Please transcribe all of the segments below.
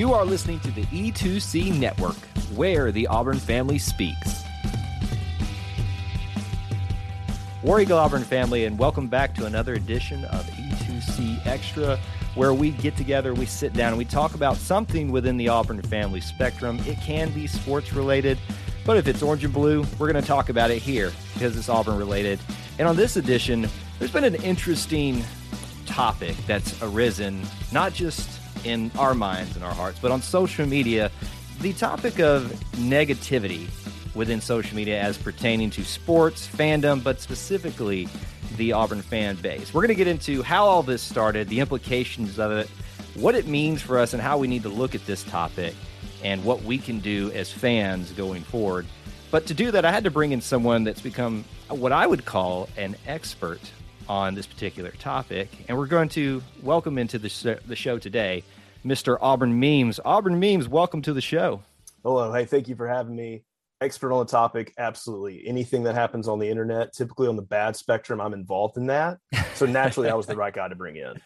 You are listening to the E2C Network, where the Auburn family speaks. War Eagle Auburn family, and welcome back to another edition of E2C Extra, where we get together, we sit down, and we talk about something within the Auburn family spectrum. It can be sports related, but if it's orange and blue, we're going to talk about it here because it's Auburn related. And on this edition, there's been an interesting topic that's arisen, not just in our minds and our hearts, but on social media, the topic of negativity within social media as pertaining to sports, fandom, but specifically the Auburn fan base. We're going to get into how all this started, the implications of it, what it means for us, and how we need to look at this topic and what we can do as fans going forward. But to do that, I had to bring in someone that's become what I would call an expert on this particular topic. And we're going to welcome into the, sh- the show today Mr. Auburn Memes. Auburn Memes, welcome to the show. Hello. Hey, thank you for having me. Expert on the topic, absolutely. Anything that happens on the internet, typically on the bad spectrum, I'm involved in that. So naturally, I was the right guy to bring in.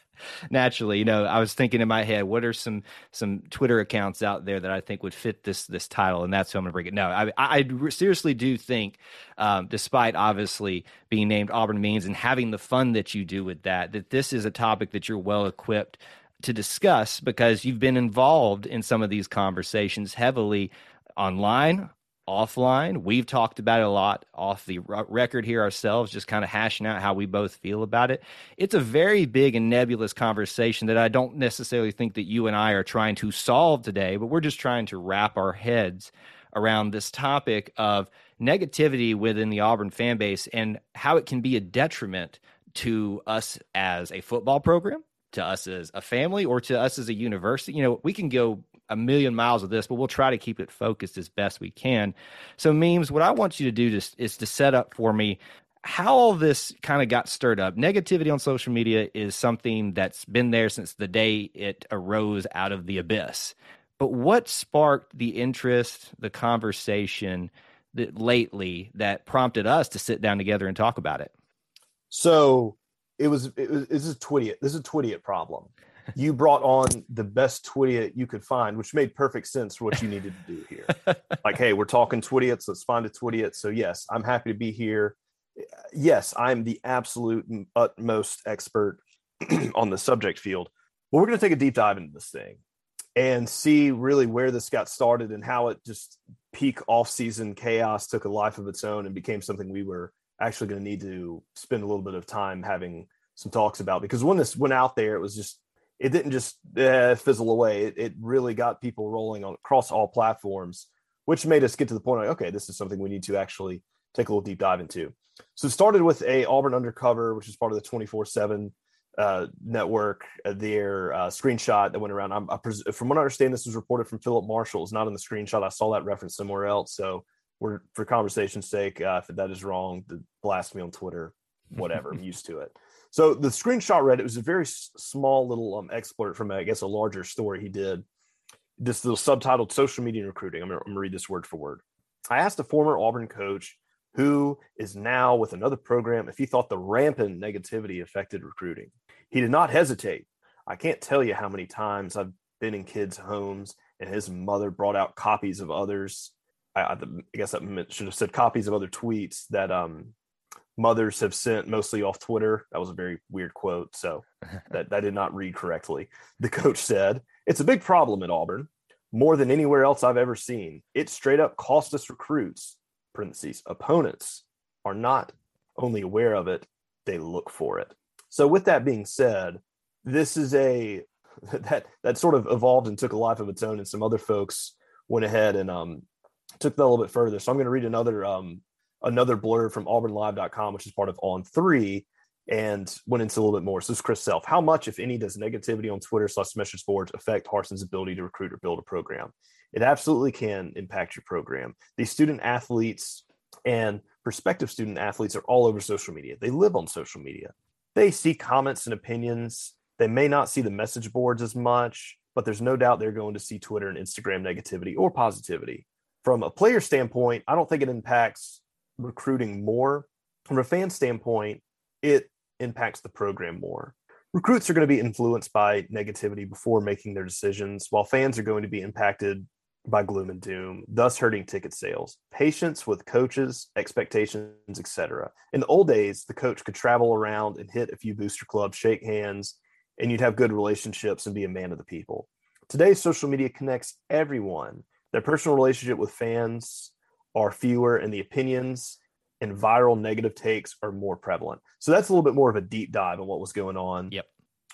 Naturally, you know, I was thinking in my head, what are some some Twitter accounts out there that I think would fit this this title, and that's who I'm to bring it. No, I, I seriously do think, um, despite obviously being named Auburn Memes and having the fun that you do with that, that this is a topic that you're well equipped to discuss because you've been involved in some of these conversations heavily online, offline. We've talked about it a lot off the record here ourselves, just kind of hashing out how we both feel about it. It's a very big and nebulous conversation that I don't necessarily think that you and I are trying to solve today, but we're just trying to wrap our heads around this topic of negativity within the Auburn fan base and how it can be a detriment to us as a football program to us as a family or to us as a university. You know, we can go a million miles of this, but we'll try to keep it focused as best we can. So, memes, what I want you to do just is to set up for me how all this kind of got stirred up. Negativity on social media is something that's been there since the day it arose out of the abyss. But what sparked the interest, the conversation that lately that prompted us to sit down together and talk about it? So, it was it was this is Twidiot. This is a Twidiot problem. You brought on the best Twidiot you could find, which made perfect sense for what you needed to do here. like, hey, we're talking Twidiots. Let's find a Twidiot. So yes, I'm happy to be here. Yes, I'm the absolute utmost expert on the subject field. But we're going to take a deep dive into this thing and see really where this got started and how it just peak off-season chaos took a life of its own and became something we were actually going to need to spend a little bit of time having some talks about because when this went out there, it was just it didn't just uh, fizzle away. It, it, really got people rolling on across all platforms, which made us get to the point of okay, this is something we need to actually take a little deep dive into. So it started with a Auburn Undercover, which is part of the twenty four seven uh, network. Uh, their uh, screenshot that went around. I'm, I pres- from what I understand, this was reported from Phillip Marshall. It's not in the screenshot. I saw that reference somewhere else. So we're for conversation's sake, uh, if that is wrong, blast me on Twitter, whatever. I'm used to it. So the screenshot read it was a very small little um, from, I guess, a larger story he did. This little subtitled "Social Media Recruiting." I'm I'm gonna read this word for word. I asked a former Auburn coach who is now with another program if he thought the rampant negativity affected recruiting. He did not hesitate. I can't tell you how many times I've been in kids' homes and his mother brought out copies of others I, I guess I should have said copies of other tweets that um, mothers have sent mostly off Twitter. That was a very weird quote. So that, that did not read correctly. The coach said, It's a big problem at Auburn, more than anywhere else I've ever seen. It straight up cost us recruits, parentheses, opponents are not only aware of it, they look for it. So with that being said, this is a that that sort of evolved and took a life of its own and some other folks went ahead and um took that a little bit further. So I'm going to read another um, another blurb from auburnlive.com, which is part of On Three. and went into a little bit more. So this is Chris Self. How much, if any, does negativity on Twitter slash message boards affect Harsin's ability to recruit or build a program? It absolutely can impact your program. These student athletes and prospective student athletes are all over social media. They live on social media. They see comments and opinions. They may not see the message boards as much, but there's no doubt they're going to see Twitter and Instagram negativity or positivity. From a player standpoint, I don't think it impacts recruiting more. From a fan standpoint, it impacts the program more. Recruits are going to be influenced by negativity before making their decisions, while fans are going to be impacted by gloom and doom, thus hurting ticket sales. Patience with coaches, expectations, etc. In the old days, the coach could travel around and hit a few booster clubs, shake hands, and you'd have good relationships and be a man of the people. Today, social media connects everyone. Their personal relationship with fans are fewer, and the opinions and viral negative takes are more prevalent. So that's a little bit more of a deep dive on what was going on yep.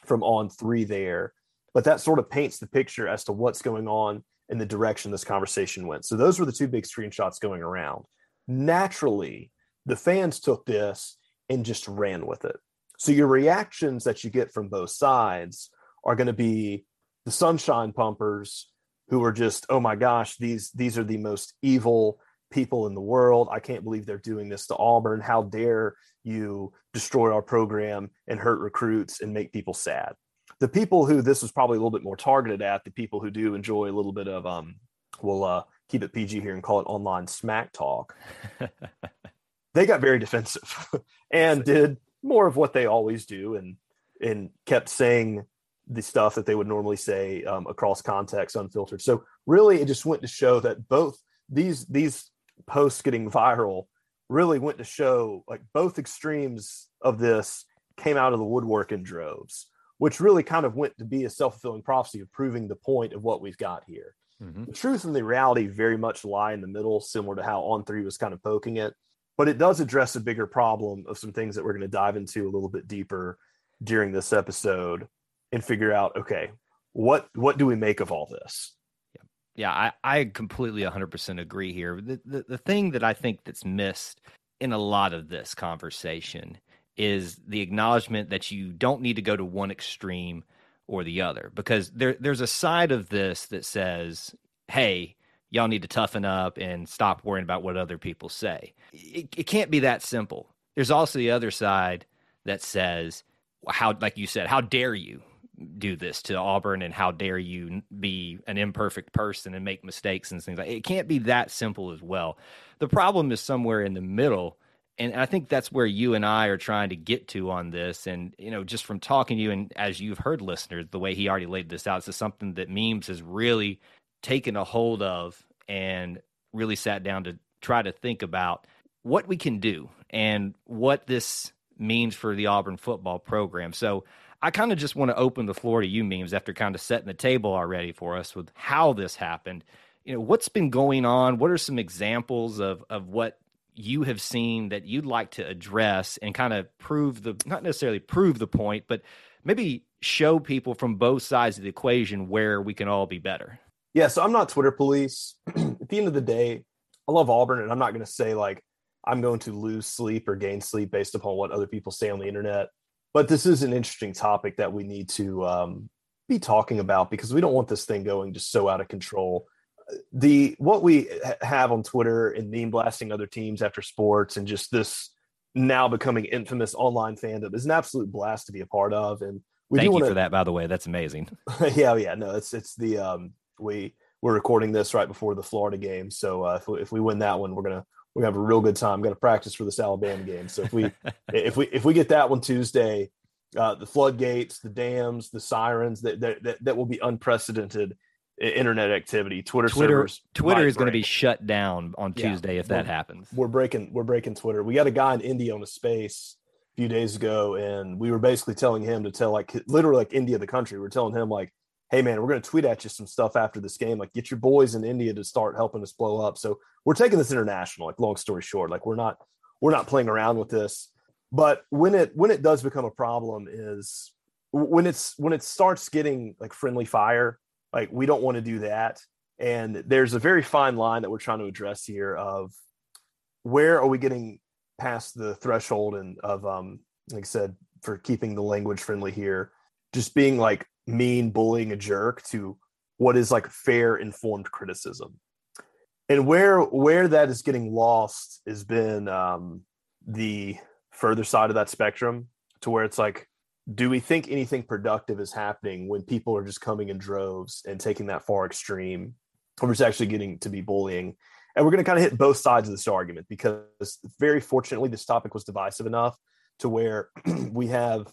from on three there. But that sort of paints the picture as to what's going on in the direction this conversation went. So those were the two big screenshots going around. Naturally, the fans took this and just ran with it. So your reactions that you get from both sides are going to be the sunshine pumpers who are just, oh my gosh, these these are the most evil people in the world. I can't believe they're doing this to Auburn. How dare you destroy our program and hurt recruits and make people sad? The people who this was probably a little bit more targeted at, the people who do enjoy a little bit of um we'll uh keep it PG here and call it online smack talk. they got very defensive and did more of what they always do and and kept saying the stuff that they would normally say um, across context unfiltered so really it just went to show that both these these posts getting viral really went to show like both extremes of this came out of the woodwork in droves which really kind of went to be a self-fulfilling prophecy of proving the point of what we've got here mm-hmm. the truth and the reality very much lie in the middle similar to how on three was kind of poking it but it does address a bigger problem of some things that we're going to dive into a little bit deeper during this episode and figure out okay what what do we make of all this yeah, i i completely 100% agree here the, the the thing that i think that's missed in a lot of this conversation is the acknowledgement that you don't need to go to one extreme or the other because there there's a side of this that says hey y'all need to toughen up and stop worrying about what other people say. It, it can't be that simple. There's also the other side that says, how, like you said, how dare you do this to Auburn and how dare you be an imperfect person and make mistakes and things like it can't be that simple as well. The problem is somewhere in the middle. And I think that's where you and I are trying to get to on this. And, you know, just from talking to you and as you've heard listeners, the way he already laid this out, this is something that memes has really taken a hold of and really sat down to try to think about what we can do and what this means for the Auburn football program. So I kind of just want to open the floor to you, memes, after kind of setting the table already for us with how this happened. You know, what's been going on? What are some examples of of what you have seen that you'd like to address and kind of prove the not necessarily prove the point, but maybe show people from both sides of the equation where we can all be better? Yeah, so I'm not Twitter police. At the end of the day, I love Auburn, and I'm not going to say like I'm going to lose sleep or gain sleep based upon what other people say on the internet. But this is an interesting topic that we need to um, be talking about because we don't want this thing going just so out of control. The what we have on Twitter and meme blasting other teams after sports and just this now becoming infamous online fandom is an absolute blast to be a part of. And we thank do wanna... you for that, by the way. That's amazing. yeah, yeah, no, it's it's the um, we we're recording this right before the Florida game, so uh, if we, if we win that one, we're gonna gonna have a real good time. Got to practice for this Alabama game. So if we if we if we get that one Tuesday, uh, the floodgates, the dams, the sirens, that that that, that will be unprecedented internet activity. Twitter, Twitter servers. Twitter is going to be shut down on Tuesday yeah, if that happens. We're breaking we're breaking Twitter. We got a guy in India on a space a few days ago, and we were basically telling him to tell like literally like India the country. We're telling him like hey man, we're going to tweet at you some stuff after this game. Like, get your boys in India to start helping us blow up. So we're taking this international. Like, long story short, like we're not we're not playing around with this. But when it when it does become a problem is when it's when it starts getting like friendly fire. Like we don't want to do that. And there's a very fine line that we're trying to address here of where are we getting past the threshold and of um like I said, for keeping the language friendly here, just being like mean, bullying a jerk to what is like fair, informed criticism. And where where that is getting lost has been um, the further side of that spectrum, to where it's like, do we think anything productive is happening when people are just coming in droves and taking that far extreme, or it's actually getting to be bullying? And we're going to kind of hit both sides of this argument because very fortunately, this topic was divisive enough to where we have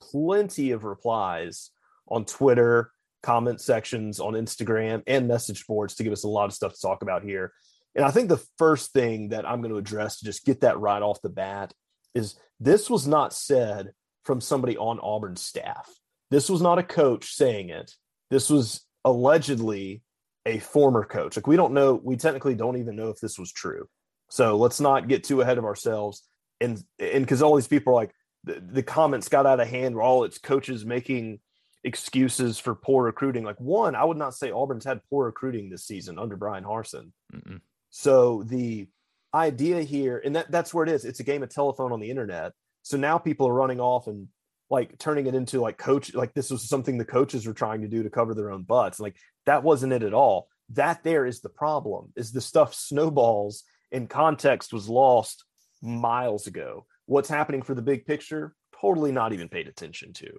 plenty of replies on Twitter, comment sections on Instagram, and message boards to give us a lot of stuff to talk about here. And I think the first thing that I'm going to address to just get that right off the bat is this was not said from somebody on Auburn's staff. This was not a coach saying it. This was allegedly a former coach. Like we don't know, we technically don't even know if this was true. So let's not get too ahead of ourselves. And and because all these people are like the, the comments got out of hand where all its coaches making excuses for poor recruiting. Like one, I would not say Auburn's had poor recruiting this season under Brian Harsin. Mm-mm. So the idea here, and that, that's where it is. It's a game of telephone on the internet. So now people are running off and like turning it into like coach, like this was something the coaches were trying to do to cover their own butts. Like that wasn't it at all. That there is the problem. Is the stuff snowballs and context was lost miles ago. What's happening for the big picture? Totally not even paid attention to.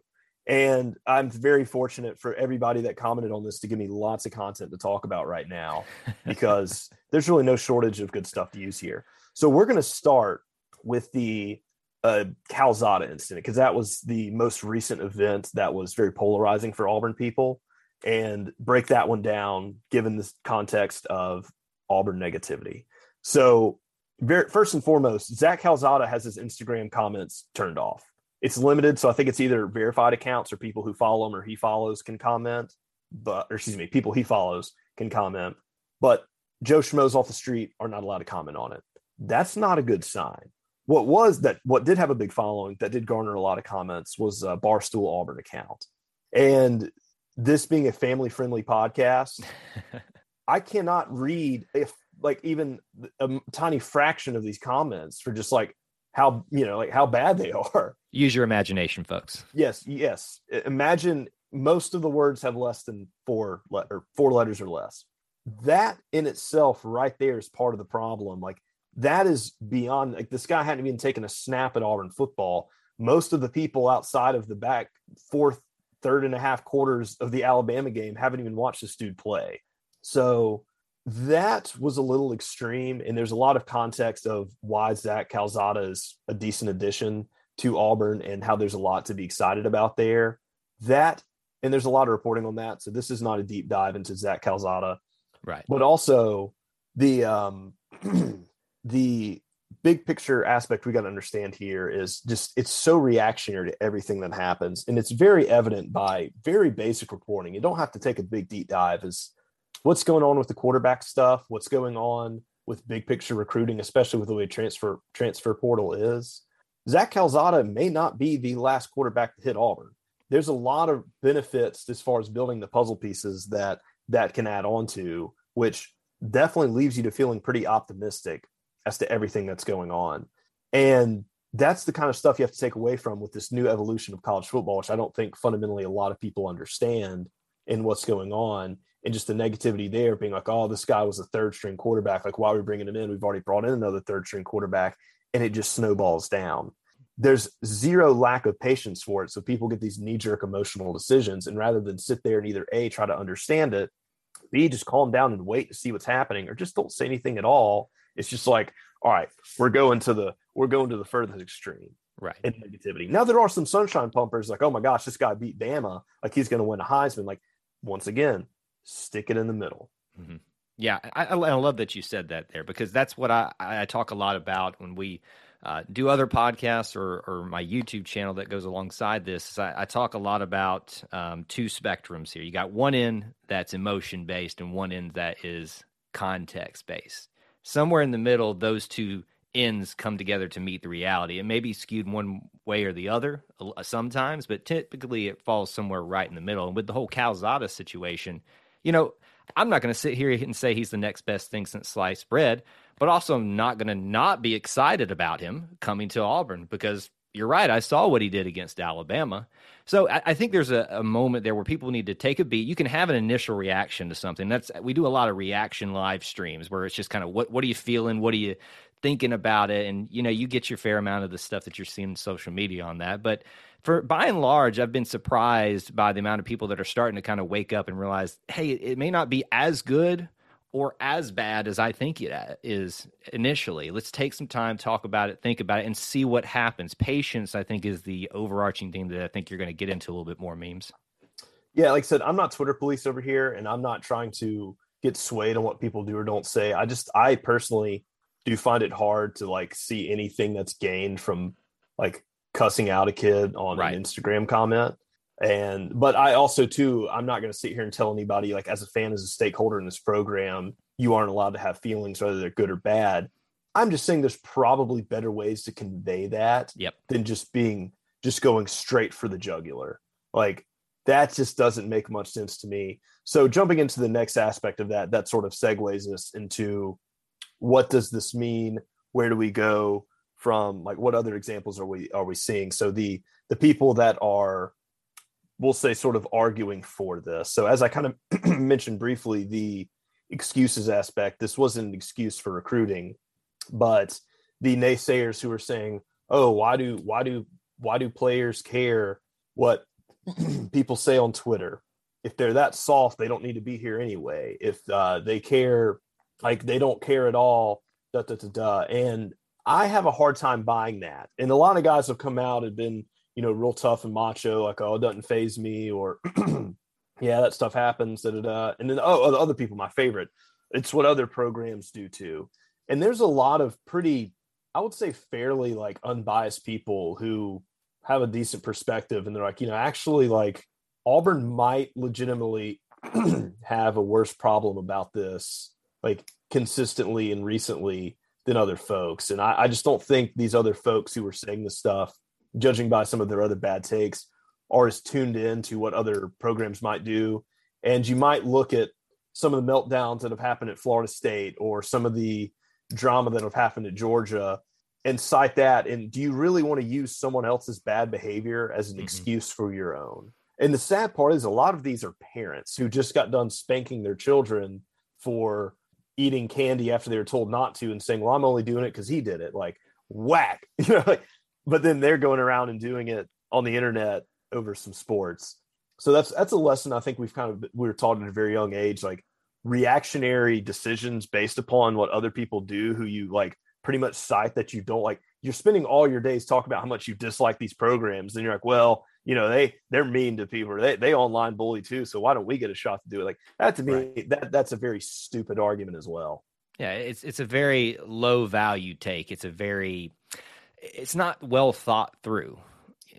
And I'm very fortunate for everybody that commented on this to give me lots of content to talk about right now because there's really no shortage of good stuff to use here. So we're going to start with the uh, Calzada incident because that was the most recent event that was very polarizing for Auburn people and break that one down given the context of Auburn negativity. So, very, first and foremost, Zach Calzada has his Instagram comments turned off it's limited, so I think it's either verified accounts or people who follow him or he follows can comment. But or excuse me, people he follows can comment. But Joe Schmoes off the street are not allowed to comment on it. That's not a good sign. What was that? What did have a big following that did garner a lot of comments was a Barstool Auburn account, and this being a family friendly podcast, I cannot read if like even a tiny fraction of these comments for just like how you know like how bad they are use your imagination folks. Yes yes. Imagine most of the words have less than four le- or four letters or less. That in itself right there is part of the problem. Like that is beyond like this guy hadn't even taken a snap at auburn football. Most of the people outside of the back fourth third and a half quarters of the alabama game haven't even watched this dude play. So that was a little extreme, and there's a lot of context of why Zach Calzada is a decent addition to Auburn and how there's a lot to be excited about there. That and there's a lot of reporting on that, so this is not a deep dive into Zach Calzada, right? But also the um, the big picture aspect we got to understand here is just it's so reactionary to everything that happens, and it's very evident by very basic reporting. You don't have to take a big deep dive as what's going on with the quarterback stuff, what's going on with big picture recruiting, especially with the way transfer transfer portal is. Zach Calzada may not be the last quarterback to hit Auburn. There's a lot of benefits as far as building the puzzle pieces that that can add on to, which definitely leaves you to feeling pretty optimistic as to everything that's going on. And that's the kind of stuff you have to take away from with this new evolution of college football, which I don't think fundamentally a lot of people understand in what's going on and just the negativity there being like, oh, this guy was a third string quarterback. Like, why are we bringing him in? We've already brought in another third string quarterback, and it just snowballs down. There's zero lack of patience for it. So people get these knee jerk emotional decisions. And rather than sit there and either A, try to understand it, B, just calm down and wait to see what's happening, or just don't say anything at all. It's just like, all right, we're going to the we're going to the furthest extreme right in negativity. Now there are some sunshine pumpers like, oh my gosh, this guy beat Bama, like he's going to win a Heisman. Like once again, stick it in the middle. Mm-hmm. Yeah, I, I, love that you said that there because that's what I, I talk a lot about when we uh, do other podcasts or, or my YouTube channel that goes alongside this. I, I talk a lot about um, two spectrums here. You got one end that's emotion based and one end that is context based. Somewhere in the middle, those two ends come together to meet the reality. It may be skewed one way or the other sometimes, but typically it falls somewhere right in the middle. And with the whole Calzada situation, you know, I'm not going to sit here and say he's the next best thing since sliced bread, but also I'm not going to not be excited about him coming to Auburn because you're right. I saw what he did against Alabama. So I, I think there's a, a, moment there where people need to take a beat. You can have an initial reaction to something. That's we do a lot of reaction live streams where it's just kind of what what are you feeling? What are you thinking about it? And you know, you get your fair amount of the stuff that you're seeing social media on that. But for by and large, I've been surprised by the amount of people that are starting to kind of wake up and realize, hey, it may not be as good or as bad as I think it uh, is initially. Let's take some time, talk about it, think about it, and see what happens. Patience, I think, is the overarching thing that I think you're going to get into a little bit more memes. Yeah, like I said, I'm not Twitter police over here, and I'm not trying to get swayed on what people do or don't say. I just, I personally do you find it hard to like see anything that's gained from like cussing out a kid on right. an Instagram comment and but i also too i'm not going to sit here and tell anybody like as a fan as a stakeholder in this program you aren't allowed to have feelings whether they're good or bad i'm just saying there's probably better ways to convey that yep. than just being just going straight for the jugular like that just doesn't make much sense to me so jumping into the next aspect of that that sort of segues us into what does this mean where do we go from like what other examples are we are we seeing so the the people that are we'll say sort of arguing for this. So as I kind of mentioned briefly, the excuses aspect, this wasn't an excuse for recruiting, but the naysayers who are saying, "Oh, why do why do why do players care what people say on Twitter? If they're that soft, they don't need to be here anyway. If uh, they care, like they don't care at all." Da, da, da, da. And I have a hard time buying that. And a lot of guys have come out and been you know, real tough and macho, like, oh, it doesn't phase me, or yeah, that stuff happens. Da, da, da. And then, oh, other people, my favorite, it's what other programs do too. And there's a lot of pretty, I would say, fairly like unbiased people who have a decent perspective. And they're like, you know, actually, like Auburn might legitimately have a worse problem about this, like consistently and recently than other folks. And I, I just don't think these other folks who were saying this stuff judging by some of their other bad takes, are as tuned in to what other programs might do. And you might look at some of the meltdowns that have happened at Florida State or some of the drama that have happened at Georgia and cite that. And do you really want to use someone else's bad behavior as an mm-hmm. excuse for your own? And the sad part is a lot of these are parents who just got done spanking their children for eating candy after they were told not to and saying, Well, I'm only doing it because he did it. Like, whack. You know, like but then they're going around and doing it on the internet over some sports. So that's that's a lesson I think we've kind of we were taught at a very young age, like reactionary decisions based upon what other people do, who you like pretty much cite that you don't like. You're spending all your days talking about how much you dislike these programs, and you're like, well, you know, they they're mean to people. They they online bully too. So why don't we get a shot to do it? Like that to me, right. that that's a very stupid argument as well. Yeah, it's it's a very low value take. It's a very it's not well thought through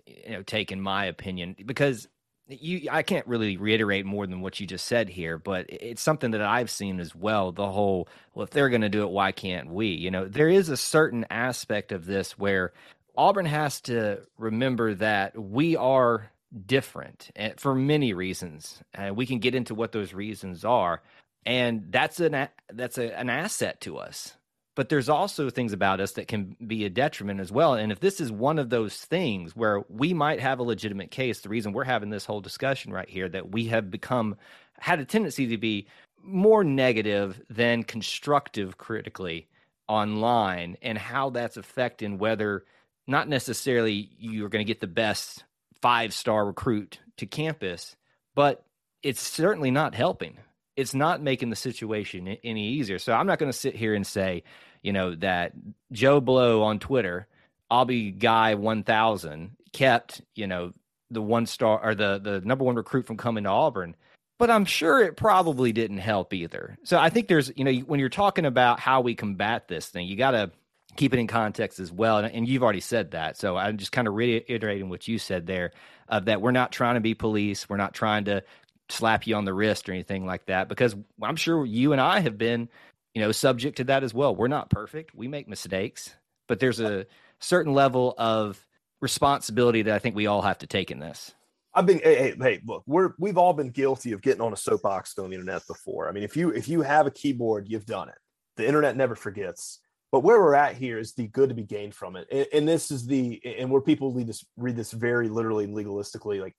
you know take in my opinion because you I can't really reiterate more than what you just said here, but it's something that I've seen as well. The whole, well, if they're going to do it, why can't we? You know, there is a certain aspect of this where Auburn has to remember that we are different eh, for many reasons, and we can get into what those reasons are, and that's an that's a, an asset to us but there's also things about us that can be a detriment as well. And if this is one of those things where we might have a legitimate case, the reason we're having this whole discussion right here, that we have become had a tendency to be more negative than constructive critically online and how that's affecting whether not necessarily you're going to get the best five star recruit to campus, but it's certainly not helping it's not making the situation any easier. So I'm not going to sit here and say, you know, that Joe Blow on Twitter, I'll be guy 1000 kept, you know, the one star or the the number one recruit from coming to Auburn. But I'm sure it probably didn't help either. So I think there's, you know, when you're talking about how we combat this thing, you got to keep it in context as well. And, and, you've already said that. So I'm just kind of reiterating what you said there of that we're not trying to be police. We're not trying to slap you on the wrist or anything like that because I'm sure you and I have been, you know, subject to that as well. We're not perfect. We make mistakes, but there's a certain level of responsibility that I think we all have to take in this. I've been hey, hey, hey, look, we're we've all been guilty of getting on a soapbox on the internet before. I mean, if you if you have a keyboard, you've done it. The internet never forgets. But where we're at here is the good to be gained from it. And, and this is the and where people read this read this very literally and legalistically like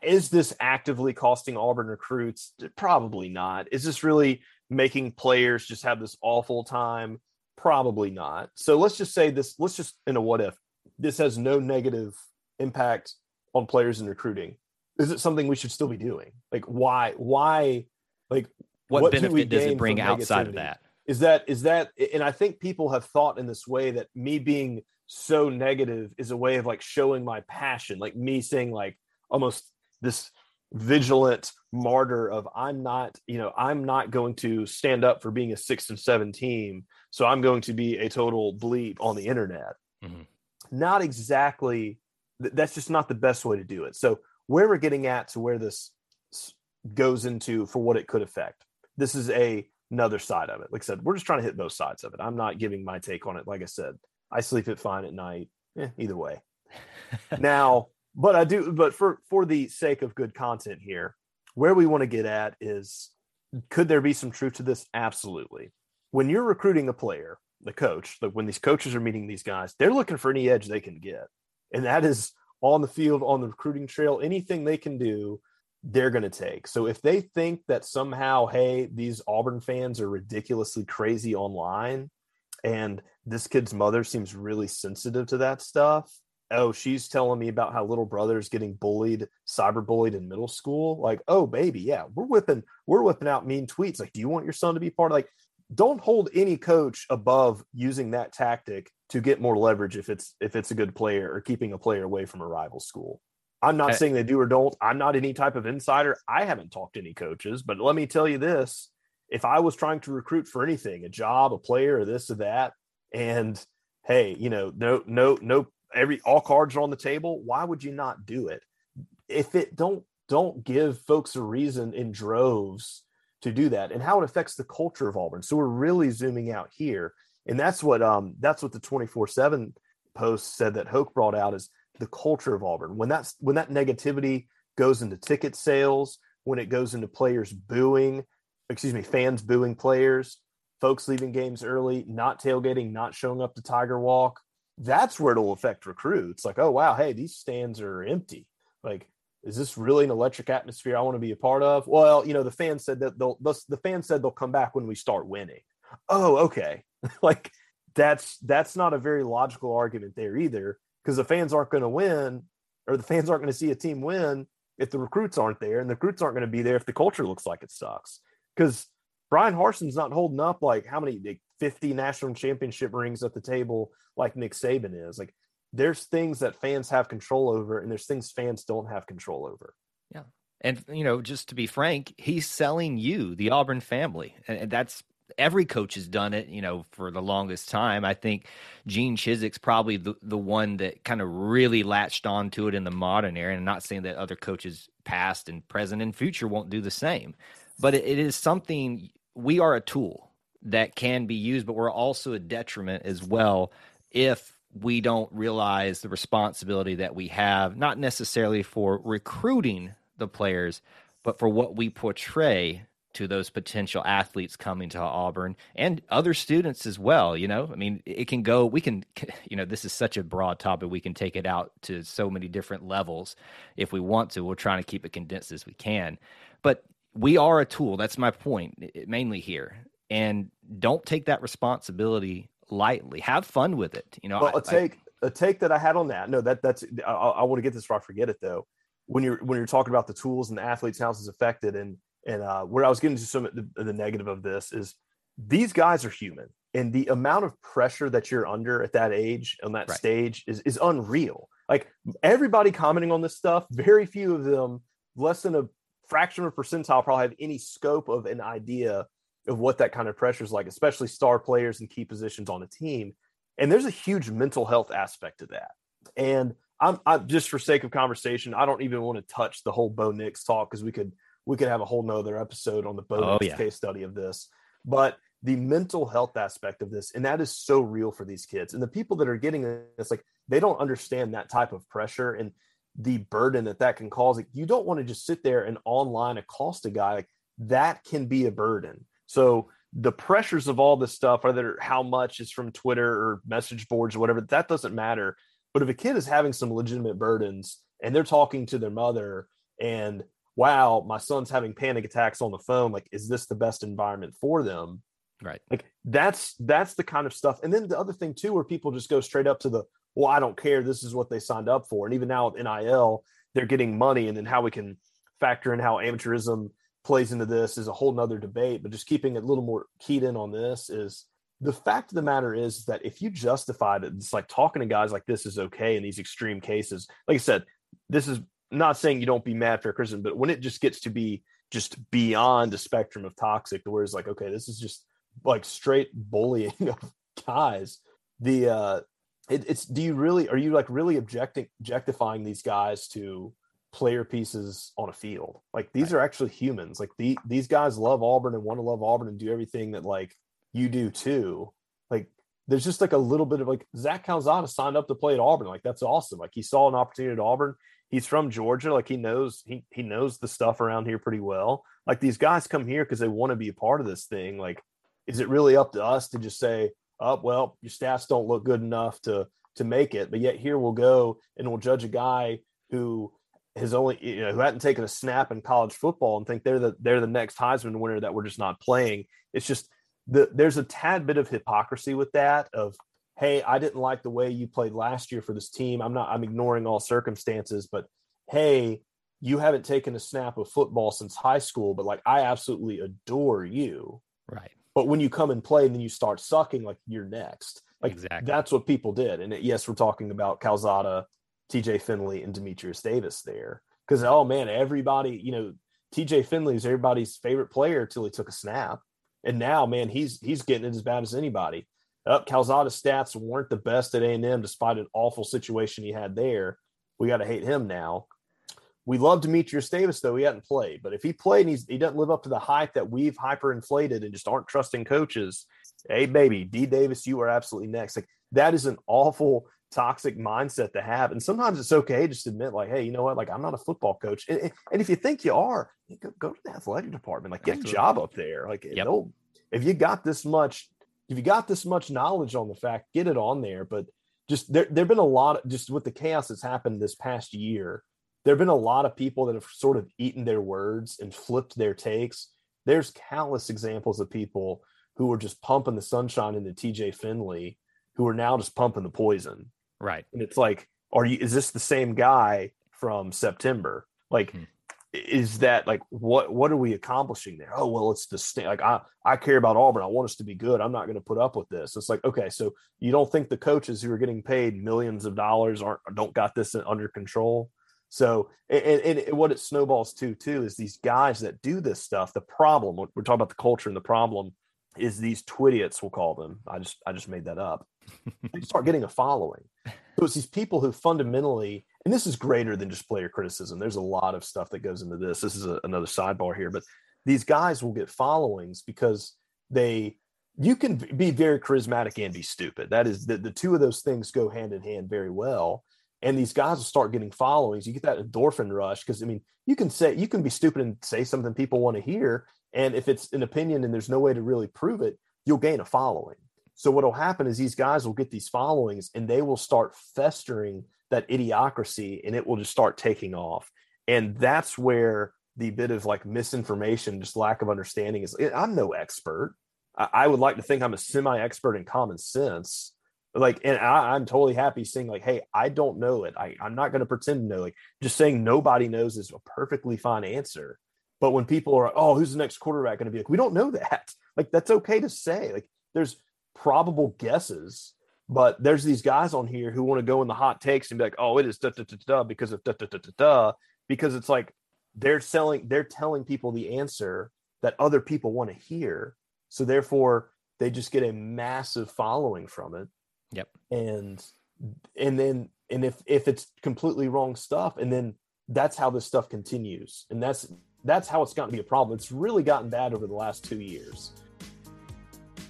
is this actively costing auburn recruits? Probably not. Is this really making players just have this awful time? Probably not. So let's just say this let's just in a what if this has no negative impact on players in recruiting. Is it something we should still be doing? Like why why like what, what benefit does it bring outside of that is that is that and i think people have thought in this way that me being so negative is a way of like showing my passion like me saying like almost this vigilant martyr of i'm not you know i'm not going to stand up for being a six and seven team so i'm going to be a total bleep on the internet mm-hmm. not exactly that's just not the best way to do it so where we're getting at to where this goes into for what it could affect this is a another side of it. Like I said, we're just trying to hit both sides of it. I'm not giving my take on it. Like I said, I sleep it fine at night. Eh, either way. now, but I do. But for for the sake of good content here, where we want to get at is, could there be some truth to this? Absolutely. When you're recruiting a player, the coach, like when these coaches are meeting these guys, they're looking for any edge they can get, and that is on the field, on the recruiting trail, anything they can do they're going to take. So if they think that somehow, hey, these Auburn fans are ridiculously crazy online and this kid's mother seems really sensitive to that stuff. Oh, she's telling me about how little brother's getting bullied, cyber bullied in middle school. Like, oh baby, yeah, we're whipping, we're whipping out mean tweets. Like, do you want your son to be part of like don't hold any coach above using that tactic to get more leverage if it's if it's a good player or keeping a player away from a rival school. I'm not saying they do or don't. I'm not any type of insider. I haven't talked to any coaches, but let me tell you this. If I was trying to recruit for anything, a job, a player, or this or that, and hey, you know, no, no, no, every all cards are on the table, why would you not do it? If it don't don't give folks a reason in droves to do that and how it affects the culture of Auburn. So we're really zooming out here. And that's what um that's what the 24-7 post said that Hoke brought out is the culture of Auburn. When that's when that negativity goes into ticket sales, when it goes into players booing, excuse me, fans booing players, folks leaving games early, not tailgating, not showing up to Tiger Walk, that's where it'll affect recruits. Like, oh wow, hey, these stands are empty. Like, is this really an electric atmosphere I want to be a part of? Well, you know, the fans said that they'll the fans said they'll come back when we start winning. Oh, okay. like that's that's not a very logical argument there either because the fans aren't going to win or the fans aren't going to see a team win if the recruits aren't there and the recruits aren't going to be there if the culture looks like it sucks. Because brian Harsin's not holding up like how many like 50 national championship rings at the table like Nick Saban is. Like there's things that fans have control over and there's things fans don't have control over. Yeah. And you know just to be frank he's selling you the Auburn family and that's every coach has done it, you know, for the longest time. I think Gene Chizik's probably the, the one that kind of really latched onto it in the modern era. And I'm not saying that other coaches past and present and future won't do the same, but it, it is something we are a tool that can be used, but we're also a detriment as well if we don't realize the responsibility that we have, not necessarily for recruiting the players, but for what we portray to those potential athletes coming to Auburn and other students as well. You know, I mean, it can go, we can, you know, this is such a broad topic. We can take it out to so many different levels if we want to. We're trying to keep it condensed as we can. But we are a tool. That's my point, mainly here. And don't take that responsibility lightly. Have fun with it. You know, well, I, a take I, a take that I had on that. No, that that's I, I want to get this before I forget it though. When you're when you're talking about the tools and the athletes, how it's affected, and and uh, where I was getting to some of the, the negative of this is these guys are human, and the amount of pressure that you're under at that age on that right. stage is is unreal. Like everybody commenting on this stuff, very few of them, less than a fraction of a percentile, probably have any scope of an idea of what that kind of pressure is like, especially star players and key positions on a team. And there's a huge mental health aspect to that. And I'm, I'm just for sake of conversation, I don't even want to touch the whole Bo Nix talk because we could we could have a whole nother episode on the Bo oh, yeah. case study of this. But the mental health aspect of this, and that is so real for these kids. And the people that are getting this, like they don't understand that type of pressure and the burden that that can cause. Like, you don't want to just sit there and online accost a guy. Like that can be a burden. So the pressures of all this stuff, whether how much is from Twitter or message boards or whatever, that doesn't matter. But if a kid is having some legitimate burdens and they're talking to their mother and wow, my son's having panic attacks on the phone, like, is this the best environment for them? Right. Like that's that's the kind of stuff. And then the other thing too, where people just go straight up to the well, I don't care. This is what they signed up for. And even now with NIL, they're getting money. And then how we can factor in how amateurism plays into this is a whole nother debate. But just keeping it a little more keyed in on this is the fact of the matter is that if you justified it, it's like talking to guys like this is okay in these extreme cases. Like I said, this is not saying you don't be mad for criticism, but when it just gets to be just beyond the spectrum of toxic, to where it's like, okay, this is just like straight bullying of guys. The uh it, it's do you really are you like really objecting objectifying these guys to player pieces on a field? Like these right. are actually humans. Like the these guys love Auburn and want to love Auburn and do everything that like you do too. Like there's just like a little bit of like Zach Calzada signed up to play at Auburn. Like that's awesome. Like he saw an opportunity at Auburn. He's from Georgia. Like he knows he he knows the stuff around here pretty well. Like these guys come here because they want to be a part of this thing. Like, is it really up to us to just say, oh well, your stats don't look good enough to to make it, but yet here we'll go and we'll judge a guy who has only you know who hadn't taken a snap in college football and think they're the they're the next Heisman winner that we're just not playing. It's just the, there's a tad bit of hypocrisy with that of hey i didn't like the way you played last year for this team. I'm not i'm ignoring all circumstances but hey you haven't taken a snap of football since high school but like i absolutely adore you. Right. But when you come and play and then you start sucking like you're next. Like exactly. that's what people did. And it, yes we're talking about calzada tj finley and dematrius davis there. Because oh man everybody you know tj finley is everybody's favorite player until he took a snap. And now, man, he's he's getting it as bad as anybody. Up, Calzada's stats weren't the best at A and M, despite an awful situation he had there. We got to hate him now. We love Dematrius Davis, though he hadn't played. But if he played and he's, he doesn't live up to the hype that we've hyperinflated and just aren't trusting coaches, hey, baby, D Davis, you are absolutely next. Like that is an awful toxic mindset to have. And sometimes it's okay just to admit, like, hey, you know what? Like, I'm not a football coach. And, and if you think you are, go, go to the athletic department, like, get Absolutely. a job up there. Like, yep. if you got this much, if you got this much knowledge on the fact, get it on there. But just there, there have been a lot of just with the chaos that's happened this past year. There have been a lot of people that have sort of eaten their words and flipped their takes. There's countless examples of people who were just pumping the sunshine into TJ Finley, who are now just pumping the poison. Right. And it's like, are you, is this the same guy from September? Like, hmm. Is that like, what, what are we accomplishing there? Oh, well, it's the state. Like, I, I care about Auburn. I want us to be good. I'm not going to put up with this. It's like, okay, so you don't think the coaches who are getting paid millions of dollars aren't, don't got this under control? So, and, and, what it snowballs to too is these guys that do this stuff. The problem, we're talking about the culture and the problem is these twidiots, we'll call them. I just, I just made that up. they start getting a following. So it's these people who fundamentally, and this is greater than just player criticism. There's a lot of stuff that goes into this. This is a, another sidebar here, but these guys will get followings because they, you can be very charismatic and be stupid. That is the, the two of those things go hand in hand very well. And these guys will start getting followings. You get that endorphin rush because I mean, you can say you can be stupid and say something people want to hear, and if it's an opinion and there's no way to really prove it, you'll gain a following. So what will happen is these guys will get these followings and they will start festering that idiocracy and it will just start taking off. And that's where the bit of like misinformation, just lack of understanding is I'm no expert. I, would like to think I'm a semi-expert in common sense. Like, and I, am totally happy saying, like, hey, I don't know it. I, I'm not going to pretend to know. Like, just saying nobody knows is a perfectly fine answer. But when people are, oh, who's the next quarterback going to be? Like, we don't know that. Like, that's okay to say. Like, there's probable guesses, but there's these guys on here who want to go in the hot takes and be like, oh, it is da da da da because of da da da da da because it's like they're selling, they're telling people the answer that other people want to hear. So therefore, they just get a massive following from it. Yep. And and then and if if it's completely wrong stuff, and then that's how this stuff continues, and that's that's how it's gotten to be a problem. It's really gotten bad over the last two years.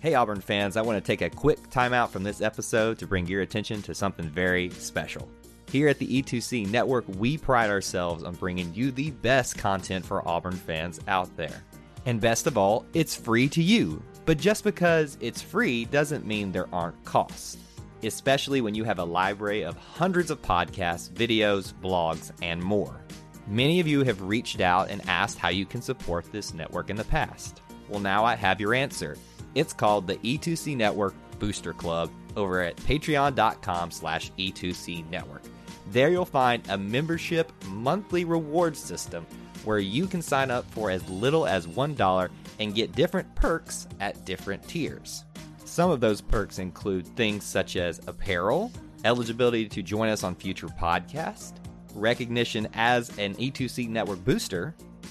Hey, Auburn fans, I want to take a quick timeout from this episode to bring your attention to something very special. Here at the E2C Network, we pride ourselves on bringing you the best content for Auburn fans out there. And best of all, it's free to you. But just because it's free doesn't mean there aren't costs, especially when you have a library of hundreds of podcasts, videos, blogs, and more. Many of you have reached out and asked how you can support this network in the past. Well, now I have your answer. It's called the E2C Network Booster Club over at patreon.com slash E2C Network. There you'll find a membership monthly reward system where you can sign up for as little as $1 and get different perks at different tiers. Some of those perks include things such as apparel, eligibility to join us on future podcasts, recognition as an E2C network booster,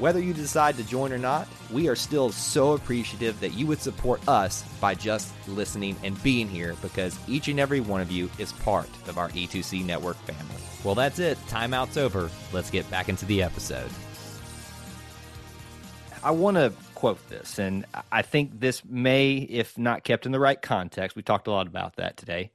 Whether you decide to join or not, we are still so appreciative that you would support us by just listening and being here because each and every one of you is part of our E2C network family. Well, that's it. Timeout's over. Let's get back into the episode. I want to quote this, and I think this may, if not kept in the right context, we talked a lot about that today,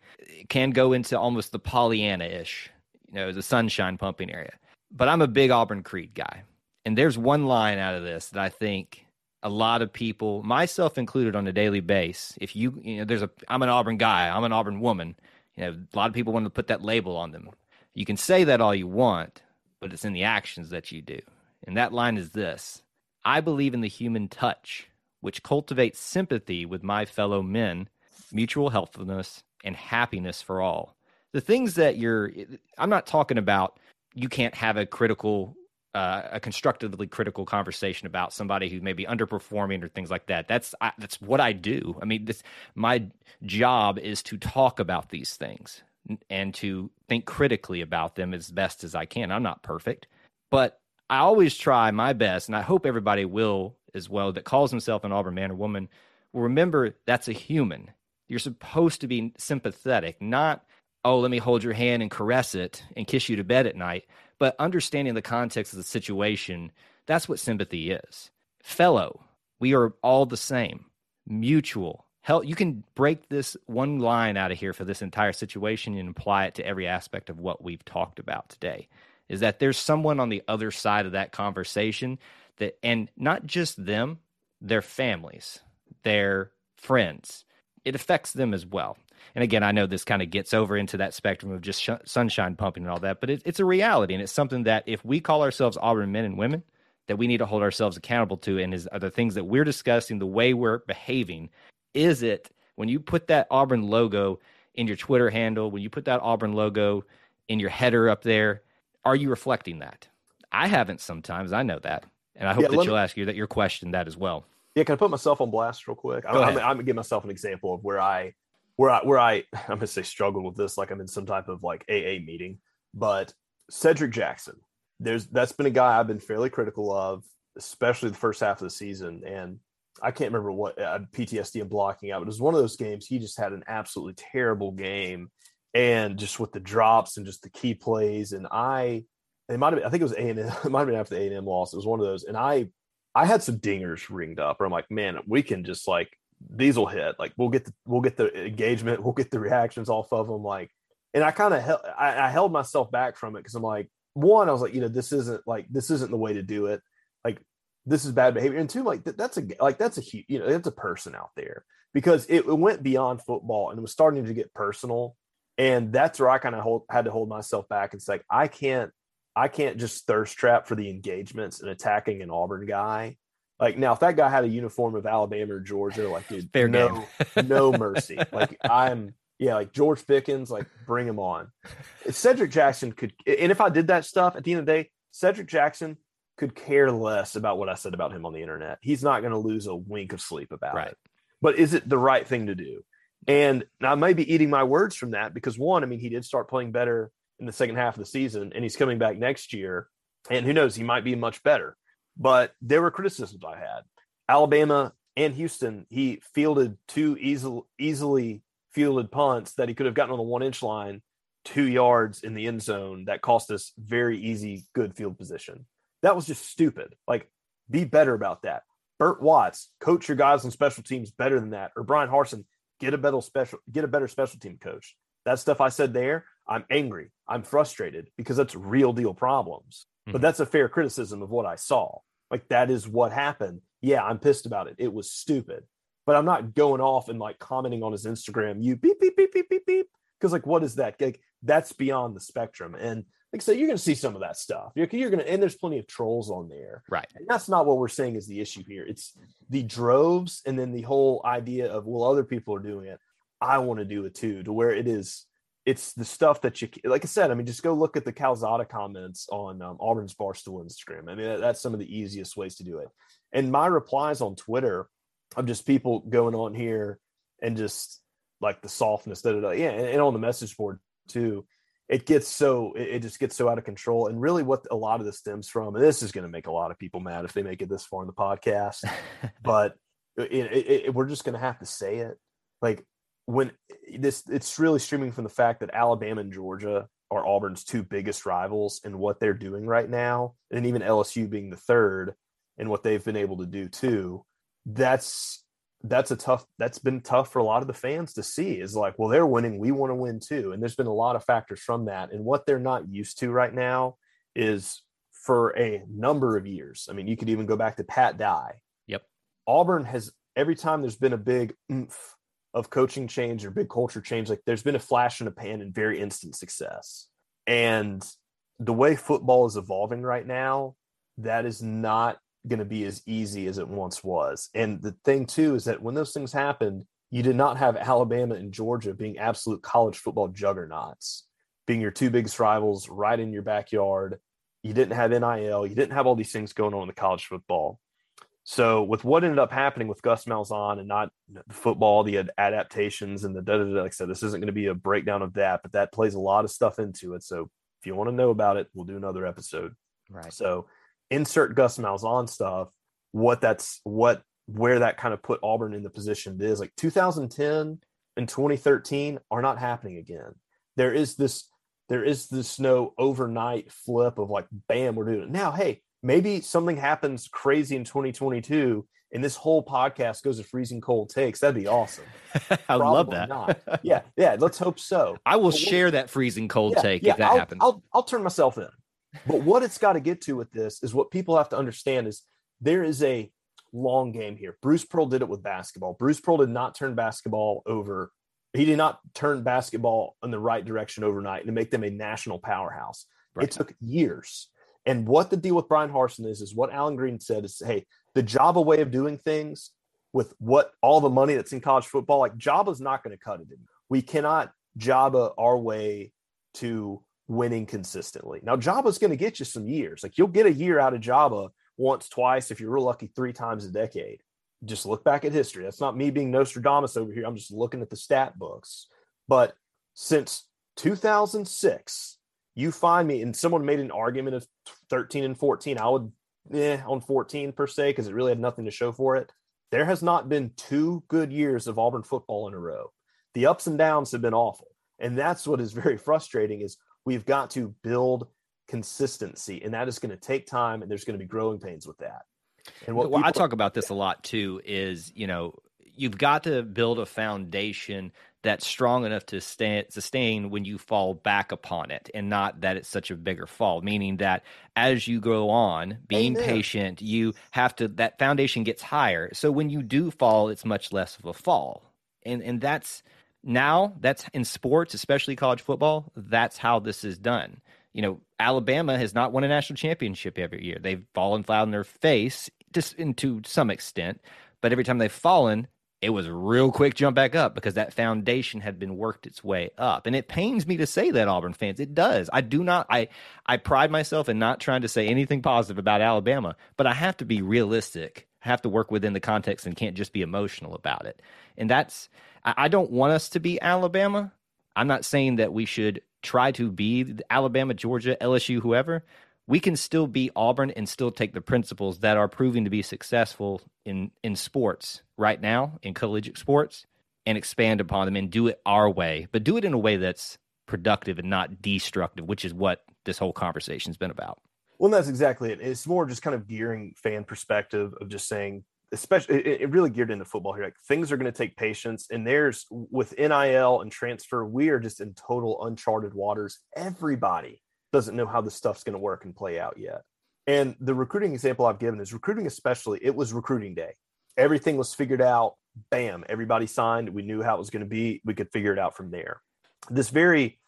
can go into almost the Pollyanna ish, you know, the sunshine pumping area. But I'm a big Auburn Creed guy. And there's one line out of this that I think a lot of people, myself included, on a daily base. If you, you know, there's a, I'm an Auburn guy, I'm an Auburn woman. You know, a lot of people want to put that label on them. You can say that all you want, but it's in the actions that you do. And that line is this I believe in the human touch, which cultivates sympathy with my fellow men, mutual helpfulness, and happiness for all. The things that you're, I'm not talking about you can't have a critical uh, a constructively critical conversation about somebody who may be underperforming or things like that. That's I, that's what I do. I mean, this my job is to talk about these things and to think critically about them as best as I can. I'm not perfect, but I always try my best, and I hope everybody will as well that calls himself an Auburn man or woman will remember that's a human. You're supposed to be sympathetic, not oh, let me hold your hand and caress it and kiss you to bed at night but understanding the context of the situation, that's what sympathy is. Fellow, we are all the same. Mutual. Hell, you can break this one line out of here for this entire situation and apply it to every aspect of what we've talked about today. Is that there's someone on the other side of that conversation that, and not just them, their families, their friends. It affects them as well and again, I know this kind of gets over into that spectrum of just sh- sunshine pumping and all that, but it, it's a reality, and it's something that if we call ourselves Auburn men and women, that we need to hold ourselves accountable to, and is are the things that we're discussing, the way we're behaving. Is it when you put that Auburn logo in your Twitter handle, when you put that Auburn logo in your header up there, are you reflecting that? I haven't sometimes. I know that, and I hope yeah, that you'll me, ask you that your question that as well. Yeah, can I put myself on blast real quick? I'm, I'm, I'm, gonna give myself an example of where I where I where I I'm gonna say struggle with this like I'm in some type of like AA meeting, but Shedrick Jackson, there's that's been a guy I've been fairly critical of, especially the first half of the season, and I can't remember what uh, PTSD and blocking out, but it was one of those games he just had an absolutely terrible game, and just with the drops and just the key plays, and I it might have been, I think it was A and M, it might have been after the A and M loss. It was one of those, and I I had some dingers ringed up, where I'm like, man, we can just like these will hit. Like we'll get the we'll get the engagement, we'll get the reactions off of them. Like, and I kind of held I, I held myself back from it because I'm like, one, I was like, you know, this isn't like this isn't the way to do it. Like this is bad behavior, and two, like that's a like that's a huge you know that's a person out there because it, it went beyond football and it was starting to get personal, and that's where I kind of had to hold myself back and say, I can't I can't just thirst trap for the engagements and attacking an Auburn guy like now, if that guy had a uniform of Alabama or Georgia, like dude, fair no, no mercy. Like I'm, yeah, like George Pickens, like bring him on. Shedrick Jackson could, and if I did that stuff at the end of the day, Shedrick Jackson could care less about what I said about him on the internet. He's not going to lose a wink of sleep about right. it. But is it the right thing to do? And I may be eating my words from that because one, I mean, he did start playing better in the second half of the season, and he's coming back next year. And who knows, he might be much better. But there were criticisms I had. Alabama and Houston, he fielded two easily easily fielded punts that he could have gotten on the one inch line two yards in the end zone that cost us very easy, good field position. That was just stupid. Like, be better about that. Bert Watts, coach your guys on special teams better than that. Or Bryan Harsin, get a better special, get a better special team coach. That stuff I said there, I'm angry. I'm frustrated because that's real deal problems. Mm-hmm. But that's a fair criticism of what I saw. Like that is what happened. Yeah, I'm pissed about it. It was stupid. But I'm not going off and like commenting on his Instagram, you beep, beep, beep, beep, beep, beep. Because like what is that? Like that's beyond the spectrum. And like I said, you're gonna see some of that stuff. You're, you're gonna and there's plenty of trolls on there. Right. And that's not what we're saying is the issue here. It's the droves and then the whole idea of well, other people are doing it. I want to do it too, to where it is it's the stuff that you like I said. I mean, just go look at the Calzada comments on um, Auburn's Barstool Instagram. I mean, that's some of the easiest ways to do it. And my replies on Twitter of just people going on here and just like the softness, da, da, da. yeah, and, and on the message board too. It gets so it, it just gets so out of control, and really, what a lot of this stems from, and this is going to make a lot of people mad if they make it this far in the podcast, but it, it, we're just going to have to say it. Like when this it's really streaming from the fact that Alabama and Georgia are Auburn's two biggest rivals and what they're doing right now, and even LSU being the third and what they've been able to do too. That's that's a tough that's been tough for a lot of the fans to see is like well they're winning we want to win too. And there's been a lot of factors from that. And what they're not used to right now is for a number of years. I mean you could even go back to pat dye. Yep. Auburn has every time there's been a big oomph of coaching change or big culture change, like there's been a flash in a pan and very instant success. And the way football is evolving right now, that is not going to be as easy as it once was. And the thing too is that when those things happened, you did not have Alabama and Georgia being absolute college football juggernauts, being your two biggest rivals right in your backyard. You didn't have NIL, you didn't have all these things going on in the college football. So with what ended up happening with Gus Malzahn and not the football, the adaptations and the da da da, like I said, this isn't going to be a breakdown of that, but that plays a lot of stuff into it. So if you want to know about it, we'll do another episode. Right. So insert Gus Malzahn stuff. What that's what where that kind of put Auburn in the position it is like 2010 and 2013 are not happening again. There is this there is this no overnight flip of like bam we're doing it now. Hey, maybe something happens crazy in 2022 and this whole podcast goes to freezing cold takes. That'd be awesome. I love that. Not. Yeah, yeah. Let's hope so. I will but share what, that freezing cold yeah, take yeah, if that I'll, happens. I'll I'll turn myself in. But what it's got to get to with this is what people have to understand is there is a long game here. Bruce Pearl did it with basketball. Bruce Pearl did not turn basketball over. He did not turn basketball in the right direction overnight and make them a national powerhouse. Right. It took years. And what the deal with Bryan Harsin is, is what Allen Greene said is, hey, the Java way of doing things with what all the money that's in college football, like Java's not going to cut it. We cannot Java our way to winning consistently. Now, Java's going to get you some years. Like you'll get a year out of Java once, twice, if you're real lucky, three times a decade. Just look back at history. That's not me being Nostradamus over here. I'm just looking at the stat books. But since 2006, you find me, and someone made an argument of 13 and 14. I would, eh, on 14 per se, because it really had nothing to show for it. There has not been two good years of Auburn football in a row. The ups and downs have been awful. And that's what is very frustrating is we've got to build consistency and that is going to take time and there's going to be growing pains with that. And what well, people, I talk about this a lot too is, you know, you've got to build a foundation that's strong enough to stand, sustain when you fall back upon it and not that it's such a bigger fall meaning that as you go on being Amen. patient you have to that foundation gets higher. So when you do fall it's much less of a fall. And and that's now that's in sports especially college football that's how this is done. You know alabama has not won a national championship every year. They've fallen flat on their face just into some extent but every time they've fallen it was real quick jump back up because that foundation had been worked its way up. And it pains me to say that Auburn fans, it does. I do not I I pride myself in not trying to say anything positive about Alabama, but I have to be realistic. I have to work within the context and can't just be emotional about it. And that's I, I don't want us to be Alabama. I'm not saying that we should try to be Alabama, Georgia, LSU, whoever, we can still be Auburn and still take the principles that are proving to be successful in in sports right now in collegiate sports and expand upon them and do it our way, but do it in a way that's productive and not destructive, which is what this whole conversation's been about. Well, that's exactly it. It's more just kind of gearing fan perspective of just saying, especially it, it really geared into football here. Like things are going to take patience, and there's with NIL and transfer, we are just in total uncharted waters. Everybody doesn't know how this stuff's going to work and play out yet. And the recruiting example I've given is recruiting, especially. It was recruiting day. Everything was figured out. Bam! Everybody signed. We knew how it was going to be. We could figure it out from there. This very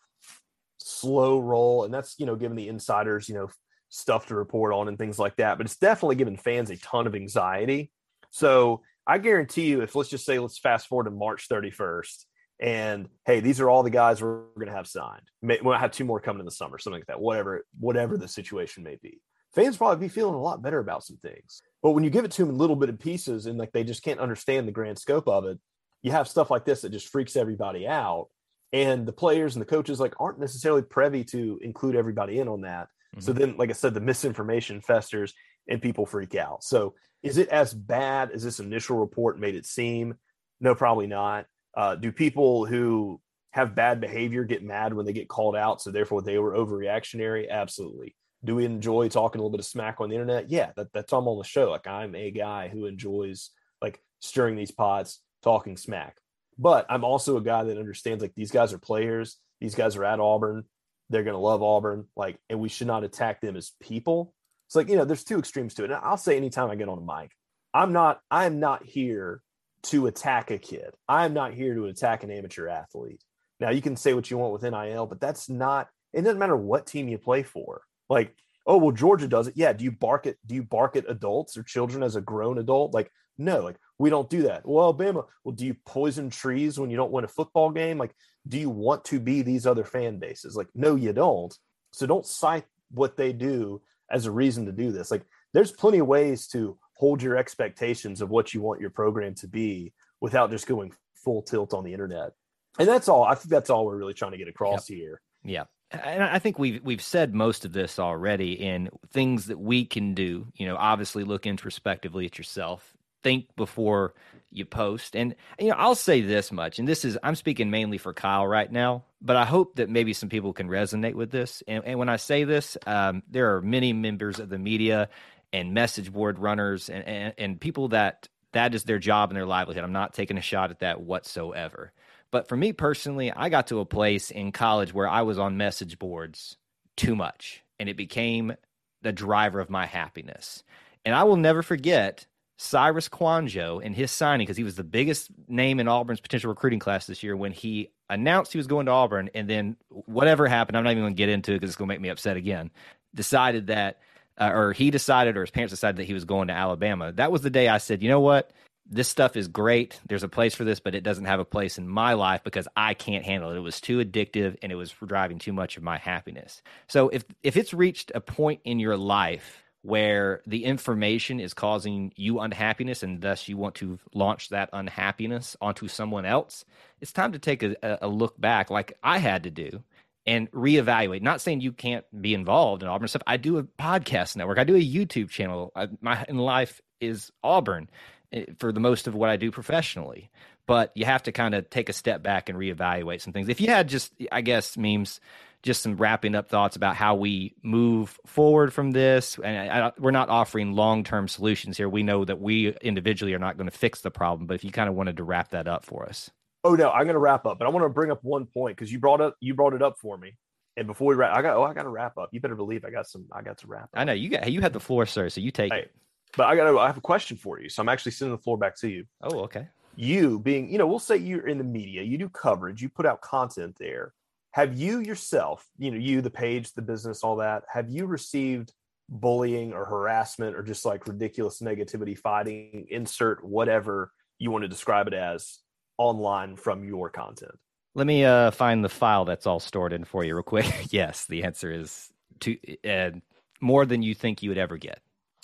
slow roll, and that's you know, given the insiders, you know, stuff to report on and things like that. But it's definitely given fans a ton of anxiety. So I guarantee you, if let's just say let's fast forward to March 31st, and hey, these are all the guys we're going to have signed. May, we'll have two more coming in the summer, something like that. Whatever, whatever the situation may be, fans probably be feeling a lot better about some things. But when you give it to them in little bit of pieces and like they just can't understand the grand scope of it, you have stuff like this that just freaks everybody out. And the players and the coaches like aren't necessarily privy to include everybody in on that. Mm-hmm. So then, like I said, the misinformation festers and people freak out. So is it as bad as this initial report made it seem? No, probably not. Uh, do people who have bad behavior get mad when they get called out? So therefore they were overreactionary? Absolutely. Do we enjoy talking a little bit of smack on the internet? Yeah, that, that's I'm on the show. Like I'm a guy who enjoys like stirring these pots, talking smack. But I'm also a guy that understands like these guys are players. These guys are at Auburn. They're going to love Auburn. Like, and we should not attack them as people. It's like, you know, there's two extremes to it. And I'll say anytime I get on a mic, I'm not, I'm not here to attack a kid. I'm not here to attack an amateur athlete. Now you can say what you want with NIL, but that's not, it doesn't matter what team you play for. Like, oh, well, Georgia does it. Yeah. Do you bark at, do you bark at adults or children as a grown adult? Like, no, like we don't do that. Well, Alabama, well, do you poison trees when you don't win a football game? Like, do you want to be these other fan bases? Like, no, you don't. So don't cite what they do as a reason to do this. Like, there's plenty of ways to hold your expectations of what you want your program to be without just going full tilt on the internet. And that's all. I think that's all we're really trying to get across yep. here. Yeah. And I think we've we've said most of this already in things that we can do. You know, obviously look introspectively at yourself, think before you post. And you know, I'll say this much, and this is I'm speaking mainly for Kyle right now, but I hope that maybe some people can resonate with this. And, and when I say this, um, there are many members of the media and message board runners and, and, and people that that is their job and their livelihood. I'm not taking a shot at that whatsoever. But for me personally, I got to a place in college where I was on message boards too much, and it became the driver of my happiness. And I will never forget Cyrus Kouandjio and his signing because he was the biggest name in Auburn's potential recruiting class this year when he announced he was going to Auburn and then whatever happened, I'm not even going to get into it because it's going to make me upset again. Decided that, uh, or he decided, or his parents decided that he was going to Alabama. That was the day I said, you know what? This stuff is great. There's a place for this, but it doesn't have a place in my life because I can't handle it. It was too addictive and it was driving too much of my happiness. So if if it's reached a point in your life where the information is causing you unhappiness and thus you want to launch that unhappiness onto someone else, it's time to take a, a look back, like I had to do, and reevaluate. Not saying you can't be involved in Auburn stuff. I do a podcast network, I do a YouTube channel. I, my in life is Auburn eh, for the most of what I do professionally. But you have to kind of take a step back and reevaluate some things. If you had just, I guess, memes just some wrapping up thoughts about how we move forward from this. And I, I, we're not offering long term solutions here. We know that we individually are not going to fix the problem. But if you kind of wanted to wrap that up for us. Oh no, I'm going to wrap up, but I want to bring up one point because you brought up you brought it up for me. And before we wrap, I got oh I got to wrap up. You better believe I got some. I got to wrap. Up. I know you got you had the floor, sir. So you take hey, it. But I got I have a question for you. So I'm actually sending the floor back to you. Oh, okay. You being, you know, we'll say you're in the media, you do coverage, you put out content there have you yourself you know you the page the business all that have you received bullying or harassment or just like ridiculous negativity fighting insert whatever you want to describe it as online from your content? Let me uh, find the file that's all stored in for you real quick. Yes the answer is to uh, more than you think you would ever get.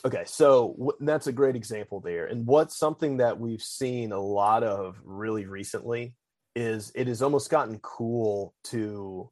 Okay so w- that's a great example there. And what's something that we've seen a lot of really recently is it has almost gotten cool to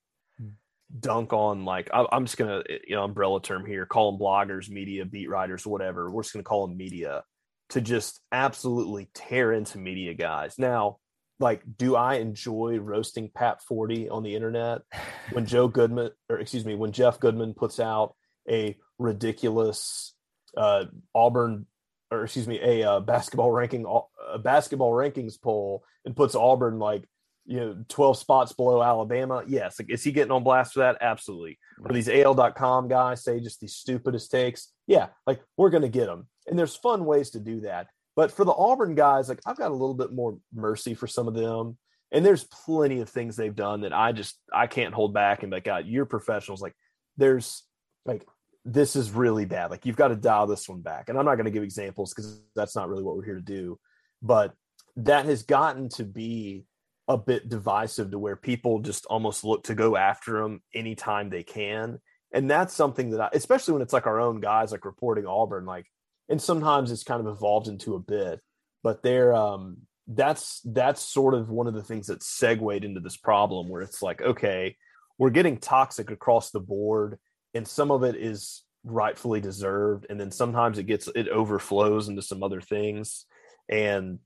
dunk on like I, am just gonna eh, you know umbrella term here call them bloggers media beat writers whatever. We're just gonna call them media to just absolutely tear into media guys. Now like do I enjoy roasting Pat Forde on the internet when Joe Goodman or excuse me when Jeff Goodman puts out a ridiculous uh, Auburn or excuse me a uh, basketball ranking a basketball rankings poll and puts Auburn like you know 12 spots below Alabama? Yes. Like is he getting on blast for that? Absolutely. Right. these AL.com guys say just the stupidest takes? Yeah like we're gonna get them and there's fun ways to do that but for the Auburn guys, like I've got a little bit more mercy for some of them. And there's plenty of things they've done that I just I can't hold back and like, God, you're professionals. Like there's like this is really bad. Like you've got to dial this one back. And I'm not going to give examples because that's not really what we're here to do. But that has gotten to be a bit divisive to where people just almost look to go after them anytime they can. And that's something that I, especially when it's like our own guys like reporting Auburn, like and sometimes it's kind of evolved into a bit but they're um that's that's sort of one of the things that segued into this problem where it's like okay we're getting toxic across the board and some of it is rightfully deserved and then sometimes it gets it overflows into some other things. And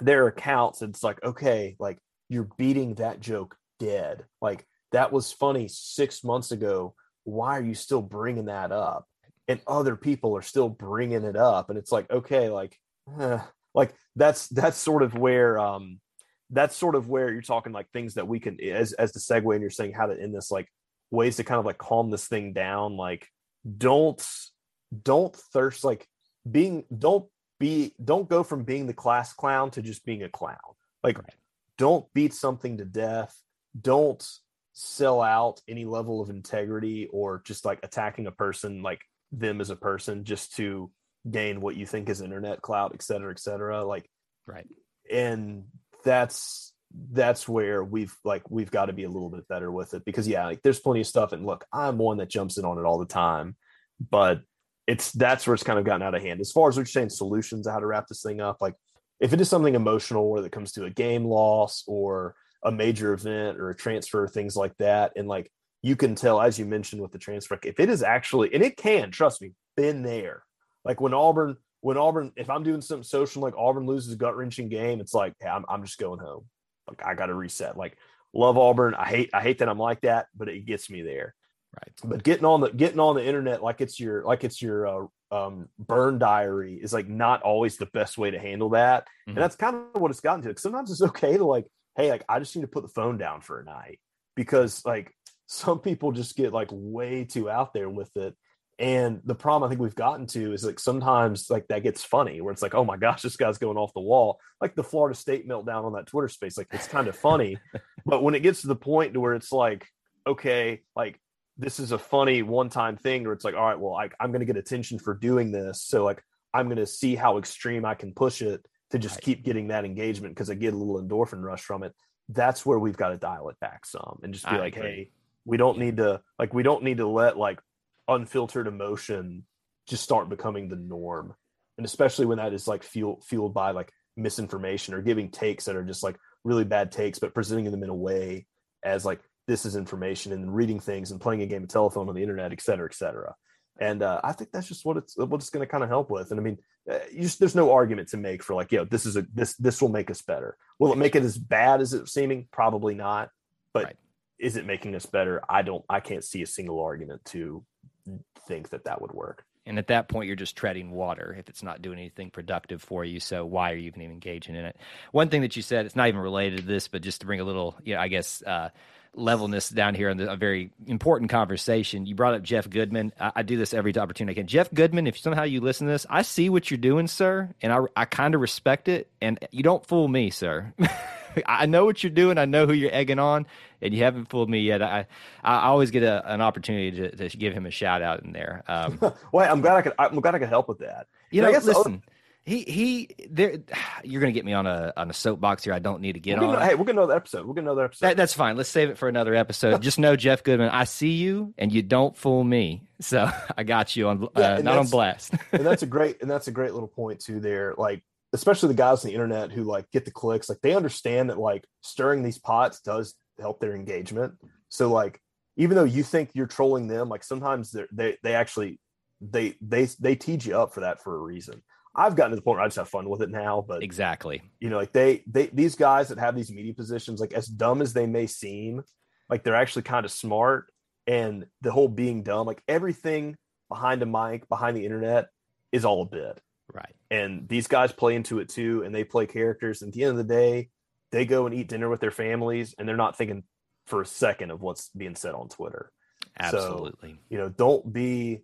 their accounts it's like okay like you're beating that joke dead. Like that was funny six months ago. Why are you still bringing that up and other people are still bringing it up and it's like okay like eh, like that's that's sort of where um that's sort of where you're talking like things that we can as as the segue and you're saying how to end this like ways to kind of like calm this thing down like don't don't thirst like being don't be don't go from being the class clown to just being a clown like right. don't beat something to death don't sell out any level of integrity or just like attacking a person like them as a person just to gain what you think is internet clout, et cetera, et cetera. Like, right. And that's that's where we've like we've got to be a little bit better with it because yeah, like there's plenty of stuff. And look, I'm one that jumps in on it all the time, but it's that's where it's kind of gotten out of hand. As far as what you're saying, solutions how to wrap this thing up, like if it is something emotional where it comes to a game loss or a major event or a transfer, things like that, and like you can tell, as you mentioned with the transfer, if it is actually, and it can, trust me, been there. Like when Auburn, when Auburn, if I'm doing something social, like Auburn loses a gut wrenching game, it's like, hey, I'm, I'm just going home. Like I got to reset. Like love Auburn. I hate, I hate that I'm like that, but it gets me there. Right. But getting on the, getting on the internet, like it's your, like it's your, uh, um, burn diary is like not always the best way to handle that. Mm-hmm. And that's kind of what it's gotten to. Sometimes it's okay to like, hey, like I just need to put the phone down for a night because like some people just get like way too out there with it and the problem i think we've gotten to is like sometimes like that gets funny where it's like oh my gosh this guy's going off the wall like the florida state meltdown on that twitter space like it's kind of funny but when it gets to the point to where it's like okay like this is a funny one time thing where it's like all right well I, i'm going to get attention for doing this so like i'm going to see how extreme i can push it to just right. keep getting that engagement because i get a little endorphin rush from it that's where we've got to dial it back some and just be I like agree. hey we don't need to like we don't need to let like unfiltered emotion just start becoming the norm. And especially when that is like fueled fueled by like misinformation or giving takes that are just like really bad takes, but presenting them in a way as like this is information and reading things and playing a game of telephone on the internet, et cetera, et cetera. And uh, I think that's just what it's what it's going to kind of help with. And I mean, uh, just, there's no argument to make for like, yo, this is a this this will make us better. Will it make it as bad as it's seeming? Probably not. But right is it making us better? I don't, I can't see a single argument to think that that would work. And at that point, you're just treading water if it's not doing anything productive for you. So why are you even engaging in it? One thing that you said, it's not even related to this, but just to bring a little, you know, I guess, uh, levelness down here the, a very important conversation. You brought up Jeff Goodman. I, I, do this every opportunity I can. Jeff Goodman, if somehow you listen to this, I see what you're doing, sir, and I, I kind of respect it. And you don't fool me, sir. I know what you're doing. I know who you're egging on, and you haven't fooled me yet. I I always get a, an opportunity to, to give him a shout out in there. Um, well, I'm glad I could. I'm glad I could help with that. You know, I guess listen. He he there you're gonna get me on a on a soapbox here I don't need to get on. Know, hey, we're gonna know the episode. We're gonna know episode. That, that's fine. Let's save it for another episode. Just know Jeff Goodman, I see you and you don't fool me. So I got you on yeah, uh, not on blast. and that's a great and that's a great little point too there. Like especially the guys on the internet who like get the clicks, like they understand that like stirring these pots does help their engagement. So like even though you think you're trolling them, like sometimes they they actually they they they tease you up for that for a reason. I've gotten to the point where I just have fun with it now. But exactly, you know, like they they these guys that have these media positions, like as dumb as they may seem, like they're actually kind of smart. And the whole being dumb, like everything behind a mic, behind the internet, is all a bit. Right. And these guys play into it too, and they play characters. And at the end of the day, they go and eat dinner with their families, and they're not thinking for a second of what's being said on Twitter. Absolutely. So, you know, don't be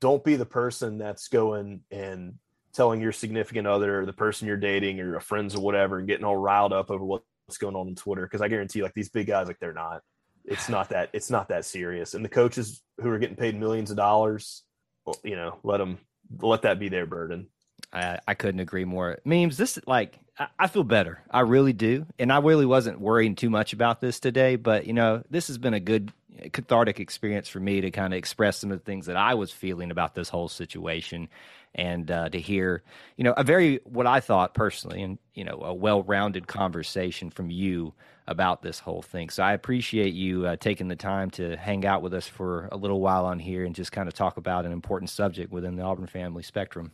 don't be the person that's going and telling your significant other, or the person you're dating, or your friends or whatever, and getting all riled up over what's going on on Twitter. Because I guarantee, you, like these big guys, like they're not. It's not that. It's not that serious. And the coaches who are getting paid millions of dollars, well, you know, let them let that be their burden. I, I couldn't agree more. Memes, this like I, feel better. I really do, and I really wasn't worrying too much about this today. But you know, this has been a good cathartic experience for me to kind of express some of the things that I was feeling about this whole situation and uh, to hear, you know, a very what I thought personally, and you know, a well-rounded conversation from you about this whole thing. So I appreciate you uh, taking the time to hang out with us for a little while on here and just kind of talk about an important subject within the Auburn family spectrum.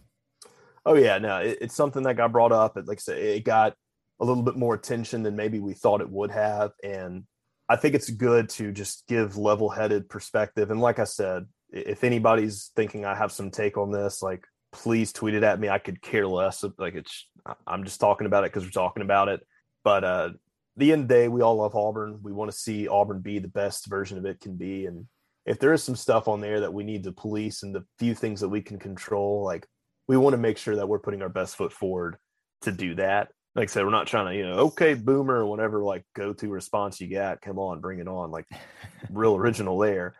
Oh yeah, no, it, it's something that got brought up. It, like I said, it got a little bit more attention than maybe we thought it would have, and I think it's good to just give level-headed perspective. And like I said, if anybody's thinking I have some take on this, like please tweet it at me. I could care less. Like it's, I'm just talking about it because we're talking about it. But uh, the end of the day, we all love Auburn. We want to see Auburn be the best version of it can be. And if there is some stuff on there that we need to police and the few things that we can control, like we want to make sure that we're putting our best foot forward to do that. Like I said, we're not trying to, you know, okay, boomer or whatever, like go to response you got. Come on, bring it on. Like real original there.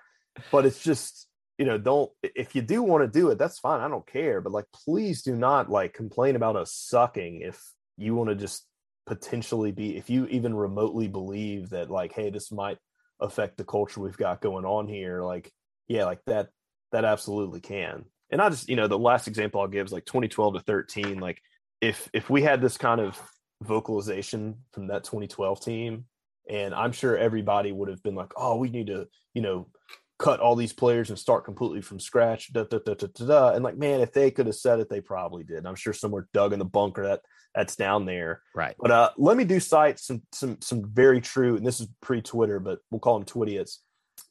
But it's just, you know, don't if you do want to do it, that's fine. I don't care. But like, please do not like complain about us sucking if you want to just potentially be, if you even remotely believe that, like, hey, this might affect the culture we've got going on here. Like, yeah, like that, that absolutely can. And I just, you know, the last example I'll give is like 2012 to 13. Like, if if we had this kind of vocalization from that 2012 team, and I'm sure everybody would have been like, oh, we need to, you know, cut all these players and start completely from scratch. Da, da, da, da, da, da. And like, man, if they could have said it, they probably did. I'm sure somewhere dug in the bunker that that's down there. Right. But uh, let me do cite some some some very true, and this is pre-Twitter, but we'll call them Twidiots.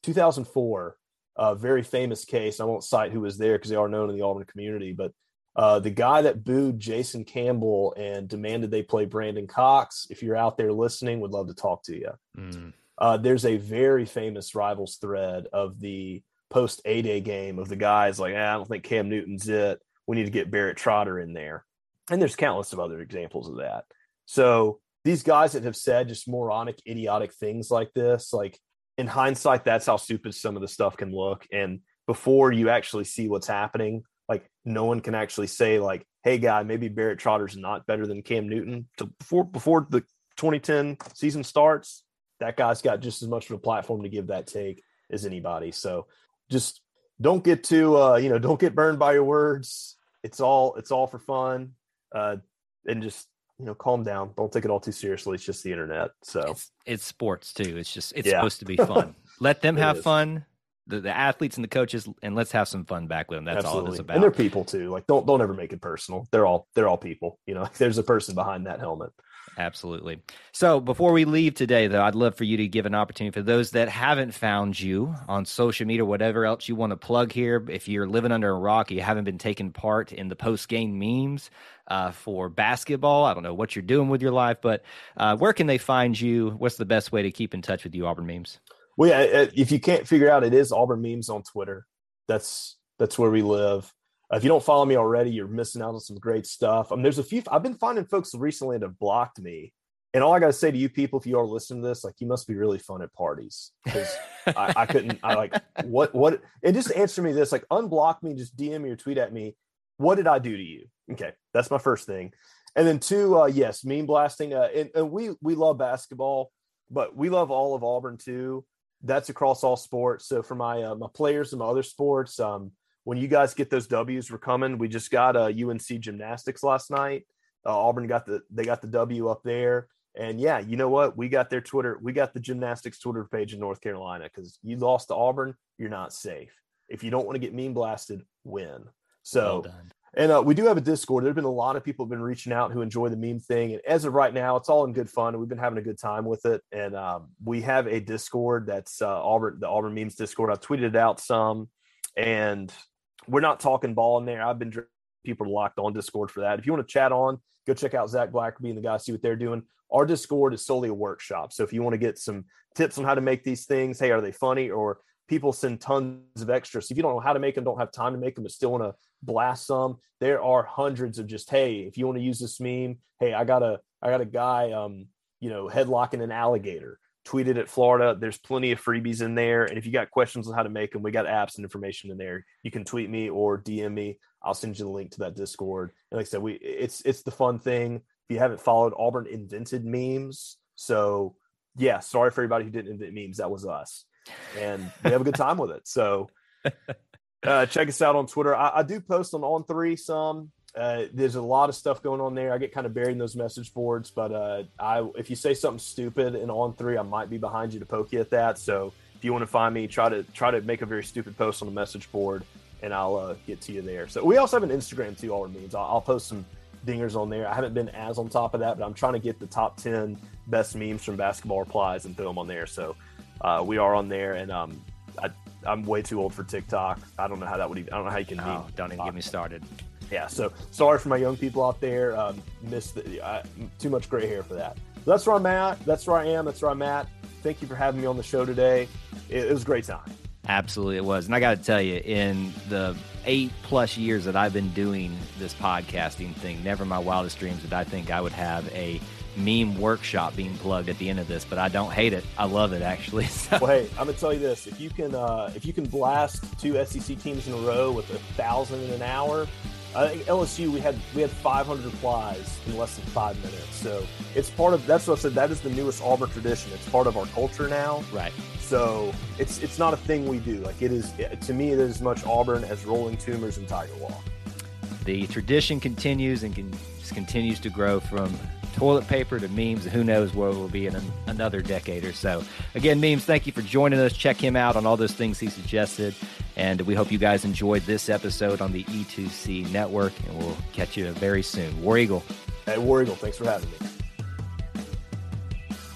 2004, a very famous case. I won't cite who was there because they are known in the Auburn community, but uh, the guy that booed Jason Campbell and demanded they play Brandon Cox. If you're out there listening, would love to talk to you. Mm. Uh, there's a very famous rivals thread of the post A Day game of the guys like, eh, I don't think Cam Newton's it. We need to get Barrett Trotter in there. And there's countless of other examples of that. So these guys that have said just moronic, idiotic things like this, like in hindsight, that's how stupid some of the stuff can look. And before you actually see what's happening, like no one can actually say like, "Hey, guy, maybe Barrett Trotter's not better than Cam Newton." To, before before the 2010 season starts, that guy's got just as much of a platform to give that take as anybody. So just don't get too uh, you know, don't get burned by your words. It's all it's all for fun. Uh and just you know, calm down. Don't take it all too seriously. It's just the internet. So it's, it's sports too. It's just it's yeah. supposed to be fun. Let them have is. fun. The, the athletes and the coaches, and let's have some fun back with them. That's Absolutely. all it's about. And they're people too. Like don't don't ever make it personal. They're all they're all people. You know, there's a person behind that helmet. Absolutely. So before we leave today, though, I'd love for you to give an opportunity for those that haven't found you on social media, whatever else you want to plug here. If you're living under a rock, you haven't been taking part in the post game memes uh, for basketball. I don't know what you're doing with your life, but uh, where can they find you? What's the best way to keep in touch with you, Auburn Memes? Well, yeah, if you can't figure out, it is Auburn Memes on Twitter. That's that's where we live. If you don't follow me already, you're missing out on some great stuff. I mean, there's a few. I've been finding folks recently that have blocked me, and all I got to say to you people, if you are listening to this, like you must be really fun at parties because I, I, couldn't. I like what what and just answer me this: like unblock me, just DM me or tweet at me. What did I do to you? Okay, that's my first thing. And then two, uh, yes, meme blasting. Uh, and, and we we love basketball, but we love all of Auburn too. That's across all sports. So for my uh, my players and my other sports, um, when you guys get those W's, we're coming. We just got a uh, UNC gymnastics last night. Uh, Auburn got the they got the W up there, and yeah, you know what? We got their Twitter. We got the gymnastics Twitter page in North Carolina because you lost to Auburn, you're not safe. If you don't want to get meme blasted, win. So, well And uh, we do have a Discord. There have been a lot of people have been reaching out who enjoy the meme thing. And as of right now, it's all in good fun. We've been having a good time with it. And um, we have a Discord that's uh, Auburn, the Auburn memes Discord. I've tweeted out some, and we're not talking ball in there. I've been people locked on Discord for that. If you want to chat on, go check out Zach Blackerby and the guys, see what they're doing. Our Discord is solely a workshop. So if you want to get some tips on how to make these things, hey, are they funny? Or people send tons of extras. So if you don't know how to make them, don't have time to make them, but still want to blast some, there are hundreds of just, hey, if you want to use this meme, hey, I got a I got a guy um, you know, headlocking an alligator. Tweeted at Florida. There's plenty of freebies in there. And if you got questions on how to make them, we got apps and information in there. You can tweet me or DM me. I'll send you the link to that Discord. And like I said, we it's it's the fun thing. If you haven't followed, Auburn invented memes. So yeah, sorry for everybody who didn't invent memes. That was us and we have a good time with it. So uh, check us out on Twitter. I, I do post on On3 some. Uh, there's a lot of stuff going on there. I get kind of buried in those message boards, but uh, I if you say something stupid and On3, I might be behind you to poke you at that. So if you want to find me, try to try to make a very stupid post on the message board, and I'll uh, get to you there. So we also have an Instagram too. All means I'll, I'll post some dingers on there. I haven't been as on top of that, but I'm trying to get the top ten best memes from basketball replies and throw them on there. So uh, we are on there, and um, I, am way too old for TikTok. I don't know how that would even. I don't know how you can. Oh, don't even get me started. Yeah, so sorry for my young people out there. Um, missed the, uh, too much gray hair for that. that's where I'm at. That's where I am. That's where I'm at. Thank you for having me on the show today. It, it was a great time. Absolutely, it was. And I got to tell you, in the eight plus years that I've been doing this podcasting thing, never my wildest dreams did I think I would have a meme workshop being plugged at the end of this, but I don't hate it. I love it actually. So. Well, hey, I'm gonna tell you this: if you can, uh, if you can blast two SEC teams in a row with a thousand in an hour, I think LSU we had we had 500 replies in less than five minutes. So it's part of that's what I said. That is the newest Auburn tradition. It's part of our culture now. Right. So it's it's not a thing we do. Like it is to me, it is as much Auburn as Rolling Toomer's and Tiger Walk. The tradition continues and can, continues to grow from toilet paper to memes. Who knows where we'll be in an, another decade or so. Again, memes, thank you for joining us. Check him out on all those things he suggested. And we hope you guys enjoyed this episode on the E2C network. And we'll catch you very soon. War Eagle. Hey, War Eagle, thanks for having me.